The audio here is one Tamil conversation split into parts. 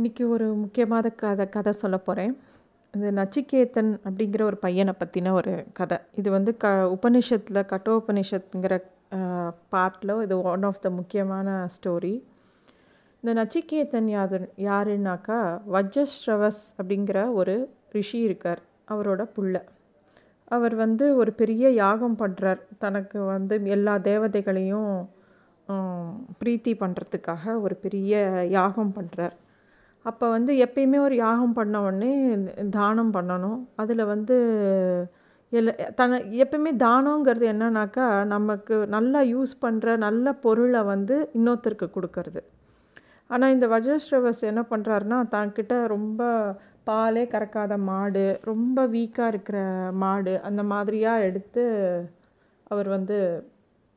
இன்றைக்கி ஒரு முக்கியமான கதை கதை சொல்ல போகிறேன் இந்த நச்சிகேதன் அப்படிங்கிற ஒரு பையனை பற்றின ஒரு கதை. இது வந்து க உபனிஷத்தில் கட்டோபனிஷத்துங்கிற பார்ட்டில் இது ஒன் ஆஃப் த முக்கியமான ஸ்டோரி இந்த நச்சிகேதன் யாது யாருன்னாக்கா வஜ்ரஸ்ரவஸ் அப்படிங்கிற ஒரு ரிஷி இருக்கார் அவரோட புள்ள. அவர் வந்து ஒரு பெரிய யாகம் பண்ணுறார் தனக்கு வந்து எல்லா தேவதைகளையும் பிரீத்தி பண்ணுறதுக்காக ஒரு பெரிய யாகம் பண்ணுறார் அப்போ வந்து எப்பயுமே ஒரு யாகம் பண்ண உடனே தானம் பண்ணணும். அதில் வந்து எல்ல தன எப்பயுமே தானங்கிறது என்னன்னாக்கா நமக்கு நல்லா யூஸ் பண்ணுற நல்ல பொருளை வந்து இன்னொருத்தருக்கு கொடுக்கறது. ஆனால் இந்த வஜ்ரஸ்ரவஸ் என்ன பண்ணுறாருன்னா தன்கிட்ட ரொம்ப பாலே கறக்காத மாடு ரொம்ப வீக்காக இருக்கிற மாடு அந்த மாதிரியாக எடுத்து அவர் வந்து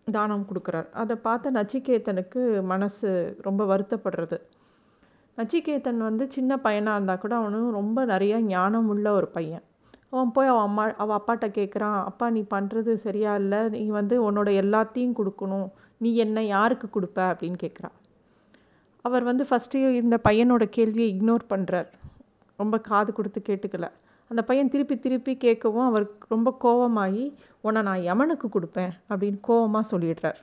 தானம் கொடுக்குறார். அதை பார்த்த நச்சிகேத்தனுக்கு மனசு ரொம்ப வருத்தப்படுறது. நச்சிகேதன் வந்து சின்ன பையனாக இருந்தால் கூட அவனும் ரொம்ப நிறைய ஞானம் உள்ள ஒரு பையன். அவன் போய் அவன் அம்மா அவள் அப்பாட்ட கேட்குறான் அப்பா நீ பண்ணுறது சரியா இல்லை. நீ வந்து உன்னோட எல்லாத்தையும் கொடுக்கணும். நீ என்ன யாருக்கு கொடுப்ப? அப்படின்னு கேட்குறான் அவர் வந்து ஃபஸ்ட்டு இந்த பையனோட கேள்வியை இக்னோர் பண்ணுறார் ரொம்ப காது கொடுத்து கேட்டுக்கல. அந்த பையன் திருப்பி திருப்பி கேட்கவும் அவர் ரொம்ப கோவமாகி உன்னை நான் யமனுக்கு கொடுப்பேன் அப்படின்னு கோவமாக சொல்லிடுறார்.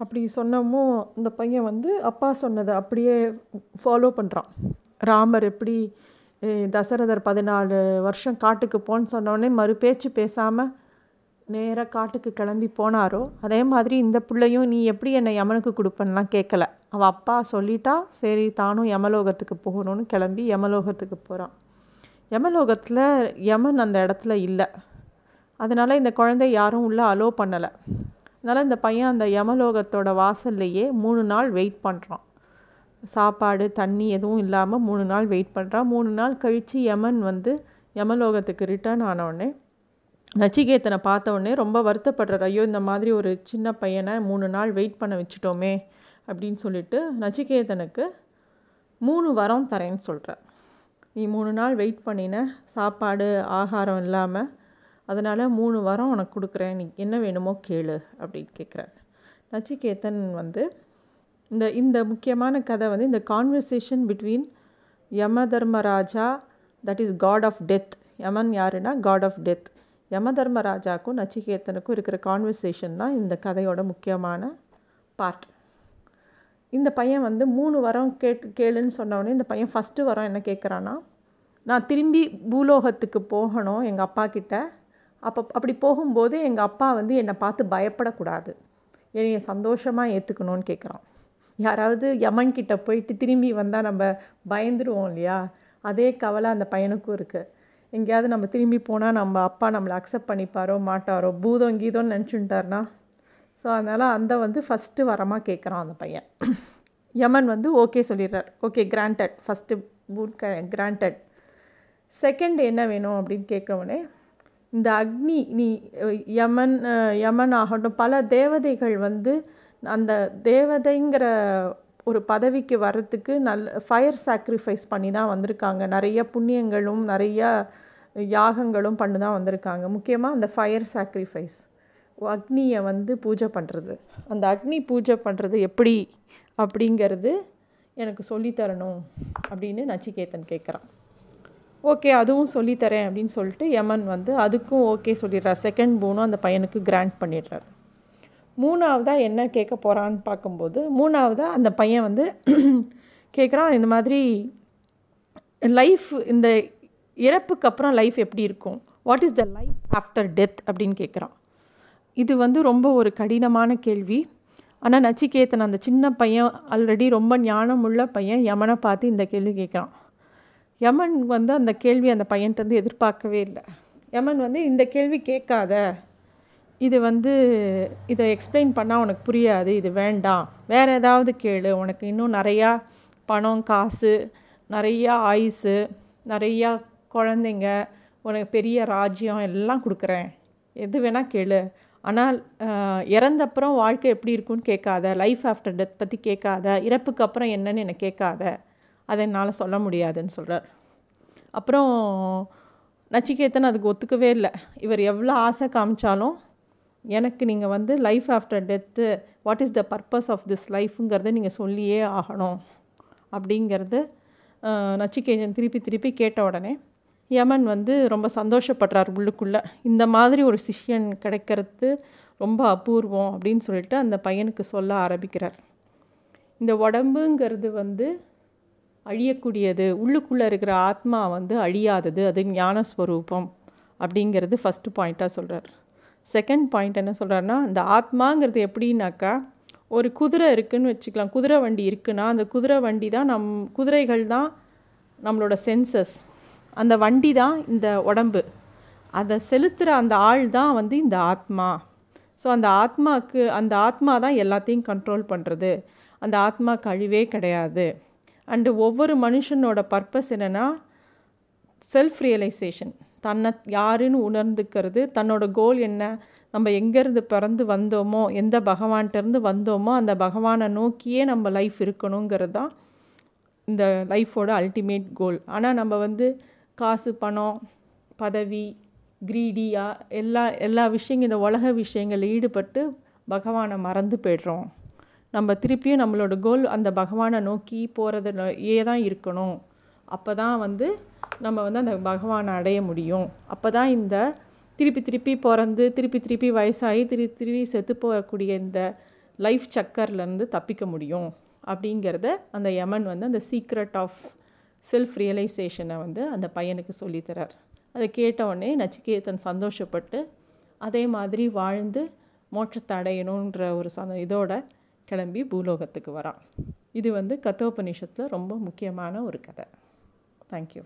அப்படி சொன்னமும் இந்த பையன் வந்து அப்பா சொன்னதை அப்படியே ஃபாலோ பண்ணுறான் ராமர் எப்படி தசரதர் பதினாலு வருஷம் காட்டுக்கு போன்னு சொன்னோடனே மறு பேச்சு பேசாமல் நேராக காட்டுக்கு கிளம்பி போனாரோ? அதே மாதிரி இந்த பிள்ளையும் நீ எப்படி என்னை யமனுக்கு கொடுப்பேன்லாம் கேட்கல அவள் அப்பா சொல்லிட்டா சரி தானும் யமலோகத்துக்கு போகணும்னு கிளம்பி யமலோகத்துக்கு போகிறான் யமலோகத்தில் யமன் அந்த இடத்துல இல்லை. அதனால் இந்த குழந்தை யாரும் உள்ளே அலோ பண்ணலை. அதனால் இந்த பையன் அந்த யமலோகத்தோட வாசல்லையே மூணு நாள் வெயிட் பண்ணுறான் சாப்பாடு தண்ணி எதுவும் இல்லாமல் மூணு நாள் வெயிட் பண்ணுறான் மூணு நாள் கழித்து யமன் வந்து யமலோகத்துக்கு ரிட்டர்ன் ஆனவுடனே நச்சிகேத்தனை பார்த்த உடனே ரொம்ப வருத்தப்படுறார். ஐயோ இந்த மாதிரி ஒரு சின்ன பையனை மூணு நாள் வெயிட் பண்ண வச்சுட்டோமே அப்படின்னு சொல்லிட்டு நச்சிகேதனுக்கு மூணு வரம் தரேன்னு சொல்கிறார் நீ மூணு நாள் வெயிட் பண்ணின சாப்பாடு ஆகாரம் இல்லாமல் அதனால் மூணு வாரம் உனக்கு கொடுக்குறேன். நீ என்ன வேணுமோ கேளு அப்படின்னு கேட்குறாரு நச்சிகேதன் வந்து இந்த இந்த முக்கியமான கதை வந்து இந்த conversation between Yama Dharmaraja that is god of death Yaman யாருன்னா காட் ஆஃப் டெத் யம தர்மராஜாக்கும் நச்சிகேத்தனுக்கும் இருக்கிற கான்வர்சேஷன் தான் இந்த கதையோட முக்கியமான பார்ட் இந்த பையன் வந்து மூணு வரம் கேட்டு கேளுன்னு சொன்னோடனே இந்த பையன் ஃபஸ்ட்டு வரம் என்ன கேட்குறான்னா நான் திரும்பி பூலோகத்துக்கு போகணும் எங்கள் அப்பா கிட்ட. அப்போ அப்படி போகும்போது எங்கள் அப்பா வந்து என்னை பார்த்து பயப்படக்கூடாது. என்னை சந்தோஷமாக ஏற்றுக்கணும்னு கேட்குறான் யாராவது யமன்கிட்ட போயிட்டு திரும்பி வந்தால் நம்ம பயந்துருவோம் இல்லையா? அதே கவலை அந்த பையனுக்கும் இருக்குது எங்கேயாவது நம்ம திரும்பி போனால் நம்ம அப்பா நம்மளை அக்செப்ட் பண்ணிப்பாரோ மாட்டாரோ பூதம் கீதம்னு நினச்சுட்டார்னா ஸோ அதனால் அந்த வந்து ஃபஸ்ட்டு வரமாக கேட்குறான் அந்த பையன். யமன் வந்து ஓகே சொல்லிடுறார். ஓகே கிராண்டட் ஃபஸ்ட்டு பூட் கிராண்டட் செகண்ட் என்ன வேணும் அப்படின்னு கேட்குறவனே இந்த அக்னி நீ யமன் யமன் ஆகட்டும் பல தேவதைகள் வந்து அந்த தேவதைங்கிற ஒரு பதவிக்கு வர்றதுக்கு நல்ல ஃபயர் சாக்ரிஃபைஸ் பண்ணி தான் வந்திருக்காங்க. நிறைய புண்ணியங்களும் நிறைய யாகங்களும் பண்ணி தான் வந்திருக்காங்க. முக்கியமாக அந்த ஃபயர் சாக்ரிஃபைஸ் அக்னியை வந்து பூஜை பண்ணுறது அந்த அக்னி பூஜை பண்ணுறது எப்படி? அப்படிங்கிறது எனக்கு சொல்லித்தரணும் அப்படின்னு நச்சிகேத்தன் கேட்குறான் ஓகே அதுவும் சொல்லித்தரேன் அப்படின்னு சொல்லிட்டு யமன் வந்து அதுக்கும் ஓகே சொல்லிடுறார். செகண்ட் பூனும் அந்த பையனுக்கு கிராண்ட் பண்ணிடுறார். மூணாவதாக என்ன கேட்க போகிறான்னு பார்க்கும்போது மூணாவதாக அந்த பையன் வந்து கேட்குறான் இந்த மாதிரி லைஃப் இந்த இறப்புக்கு அப்புறம் லைஃப் எப்படி இருக்கும்? What is the life after death அப்படின்னு கேட்குறான். இது வந்து ரொம்ப ஒரு கடினமான கேள்வி. ஆனால் நச்சிகேத்தன் அந்த சின்ன பையன் ஆல்ரெடி ரொம்ப ஞானமுள்ள பையன் யமனை பார்த்து இந்த கேள்வி கேட்குறான். யமன் வந்து அந்த கேள்வி அந்த பையன்ட்டு எதிர்பார்க்கவே இல்லை. யமன் வந்து இந்த கேள்வி கேட்காத. இது வந்து இதை எக்ஸ்பிளைன் பண்ணால் உனக்கு புரியாது. இது வேண்டாம். வேறு ஏதாவது கேளு. உனக்கு இன்னும் நிறையா பணம் காசு நிறையா ஆயுசு நிறையா குழந்தைங்க உனக்கு பெரிய ராஜ்யம் எல்லாம் கொடுக்குறேன். எது வேணால் கேளு. ஆனால் இறந்தப்புறம் வாழ்க்கை எப்படி இருக்குன்னு கேட்காத. லைஃப் ஆஃப்டர் டெத் பற்றி கேட்காத. இறப்புக்கு அப்புறம் என்னன்னு என்னை கேட்காத. அதை என்னால் சொல்ல முடியாதுன்னு சொல்கிறார் அப்புறம் நச்சிகேத்தன் அதுக்கு ஒத்துக்கவே இல்லை. இவர் எவ்வளோ ஆசை காமிச்சாலும் எனக்கு நீங்கள் வந்து life after death what is the purpose of this லைஃப்புங்கிறத நீங்கள் சொல்லியே ஆகணும். அப்படிங்கிறது நச்சிகேதன் திருப்பி திருப்பி கேட்ட உடனே யமன் வந்து ரொம்ப சந்தோஷப்படுறார் உள்ளுக்குள்ளே. இந்த மாதிரி ஒரு சிஷ்யன் கிடைக்கிறது ரொம்ப அபூர்வம் அப்படின்னு சொல்லிட்டு அந்த பையனுக்கு சொல்ல ஆரம்பிக்கிறார். இந்த உடம்புங்கிறது வந்து அழியக்கூடியது. உள்ளுக்குள்ளே இருக்கிற ஆத்மா வந்து அழியாதது. அது ஞானஸ்வரூபம் அப்படிங்கிறது ஃபஸ்ட்டு பாயிண்ட்டாக சொல்கிறார் செகண்ட் பாயிண்ட் என்ன சொல்கிறாருன்னா இந்த ஆத்மாங்கிறது எப்படின்னாக்கா ஒரு குதிரை இருக்குதுன்னு வச்சுக்கலாம். குதிரை வண்டி இருக்குன்னா அந்த குதிரை வண்டி தான் நம் குதிரைகள் தான் நம்மளோட சென்சஸ் அந்த வண்டி தான் இந்த உடம்பு. அதை செலுத்துகிற அந்த ஆள் தான் வந்து இந்த ஆத்மா. ஸோ அந்த ஆத்மாவுக்கு அந்த ஆத்மா தான் எல்லாத்தையும் கண்ட்ரோல் பண்ணுறது அந்த ஆத்மா கழிவே கிடையாது. அண்டு ஒவ்வொரு மனுஷனோட பர்பஸ் என்னென்னா செல்ஃப் ரியலைசேஷன் தன்னை யாருன்னு உணர்ந்துக்கிறது தன்னோட கோல் என்ன நம்ம எங்கேருந்து பிறந்து வந்தோமோ எந்த பகவான்கிட்டருந்து வந்தோமோ அந்த பகவானை நோக்கியே நம்ம லைஃப் இருக்கணுங்கிறது தான் இந்த லைஃபோட அல்டிமேட் கோல் ஆனால் நம்ம வந்து காசு பணம் பதவி க்ரீடியாக எல்லா எல்லா விஷயங்கள் இந்த உலக விஷயங்களில் ஈடுபட்டு பகவானை மறந்து போய்டுறோம். நம்ம திருப்பியும் நம்மளோட கோல் அந்த பகவானை நோக்கி போகிறது தான் இருக்கணும். அப்போ தான் வந்து நம்ம வந்து அந்த பகவானை அடைய முடியும். அப்போ தான் இந்த திருப்பி திருப்பி பிறந்து திருப்பி திருப்பி வயசாகி திருப்பி திருப்பி செத்து போகக்கூடிய இந்த லைஃப் சக்கர்லேருந்து தப்பிக்க முடியும். அப்படிங்கிறத அந்த யமன் வந்து அந்த சீக்ரெட் ஆஃப் செல்ஃப் ரியலைசேஷனை வந்து அந்த பையனுக்கு சொல்லித்தரார். அதை கேட்டவுடனே நச்சிகேதன் சந்தோஷப்பட்டு அதே மாதிரி வாழ்ந்து மோட்சத்தை அடையணுன்ற ஒரு சந்த இதோட கிளம்பி பூலோகத்துக்கு வரான். இது வந்து கத்தோபனிஷத்தில் ரொம்ப முக்கியமான ஒரு கதை. தேங்க்யூ